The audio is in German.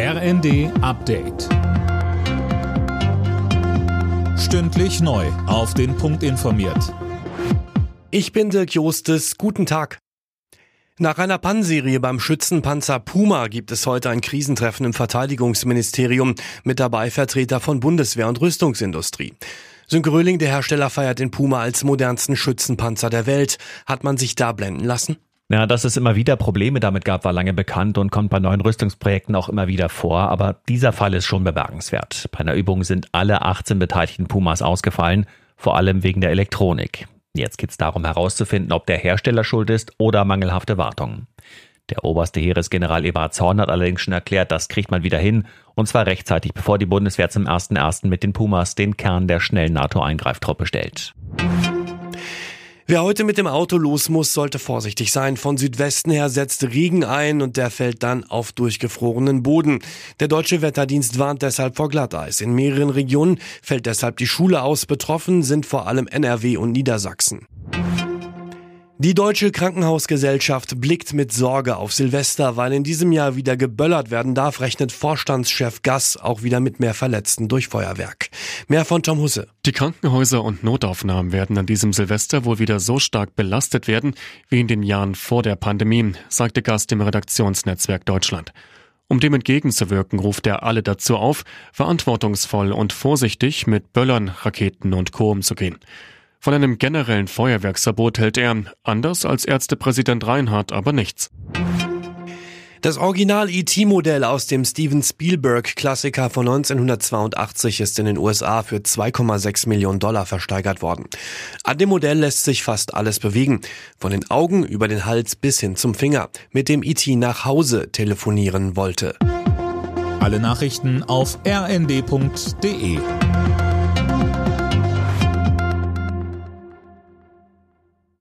RND Update. Stündlich neu. Auf den Punkt informiert. Ich bin Dirk Jostes. Guten Tag. Nach einer Pannserie beim Schützenpanzer Puma gibt es heute ein Krisentreffen im Verteidigungsministerium mit dabei Vertreter von Bundeswehr und Rüstungsindustrie. Sönke Röhling, der Hersteller, feiert den Puma als modernsten Schützenpanzer der Welt. Hat man sich da blenden lassen? Ja, dass es immer wieder Probleme damit gab, war lange bekannt und kommt bei neuen Rüstungsprojekten auch immer wieder vor. Aber dieser Fall ist schon bemerkenswert. Bei einer Übung sind alle 18 beteiligten Pumas ausgefallen, vor allem wegen der Elektronik. Jetzt geht es darum herauszufinden, ob der Hersteller schuld ist oder mangelhafte Wartung. Der oberste Heeresgeneral Eberhard Zorn hat allerdings schon erklärt, das kriegt man wieder hin, und zwar rechtzeitig, bevor die Bundeswehr zum 1.1. mit den Pumas den Kern der schnellen NATO-Eingreiftruppe stellt. Wer heute mit dem Auto los muss, sollte vorsichtig sein. Von Südwesten her setzt Regen ein und der fällt dann auf durchgefrorenen Boden. Der deutsche Wetterdienst warnt deshalb vor Glatteis. In mehreren Regionen fällt deshalb die Schule aus. Betroffen sind vor allem NRW und Niedersachsen. Die Deutsche Krankenhausgesellschaft blickt mit Sorge auf Silvester, weil in diesem Jahr wieder geböllert werden darf, rechnet Vorstandschef Gass auch wieder mit mehr Verletzten durch Feuerwerk. Mehr von Tom Husse. Die Krankenhäuser und Notaufnahmen werden an diesem Silvester wohl wieder so stark belastet werden wie in den Jahren vor der Pandemie, sagte Gass dem Redaktionsnetzwerk Deutschland. Um dem entgegenzuwirken, ruft er alle dazu auf, verantwortungsvoll und vorsichtig mit Böllern, Raketen und Co. umzugehen. Von einem generellen Feuerwerksverbot hält er, anders als Ärztepräsident Reinhardt, aber nichts. Das Original ET-Modell aus dem Steven Spielberg-Klassiker von 1982 ist in den USA für 2,6 Millionen Dollar versteigert worden. An dem Modell lässt sich fast alles bewegen. Von den Augen über den Hals bis hin zum Finger, mit dem ET nach Hause telefonieren wollte. Alle Nachrichten auf rnd.de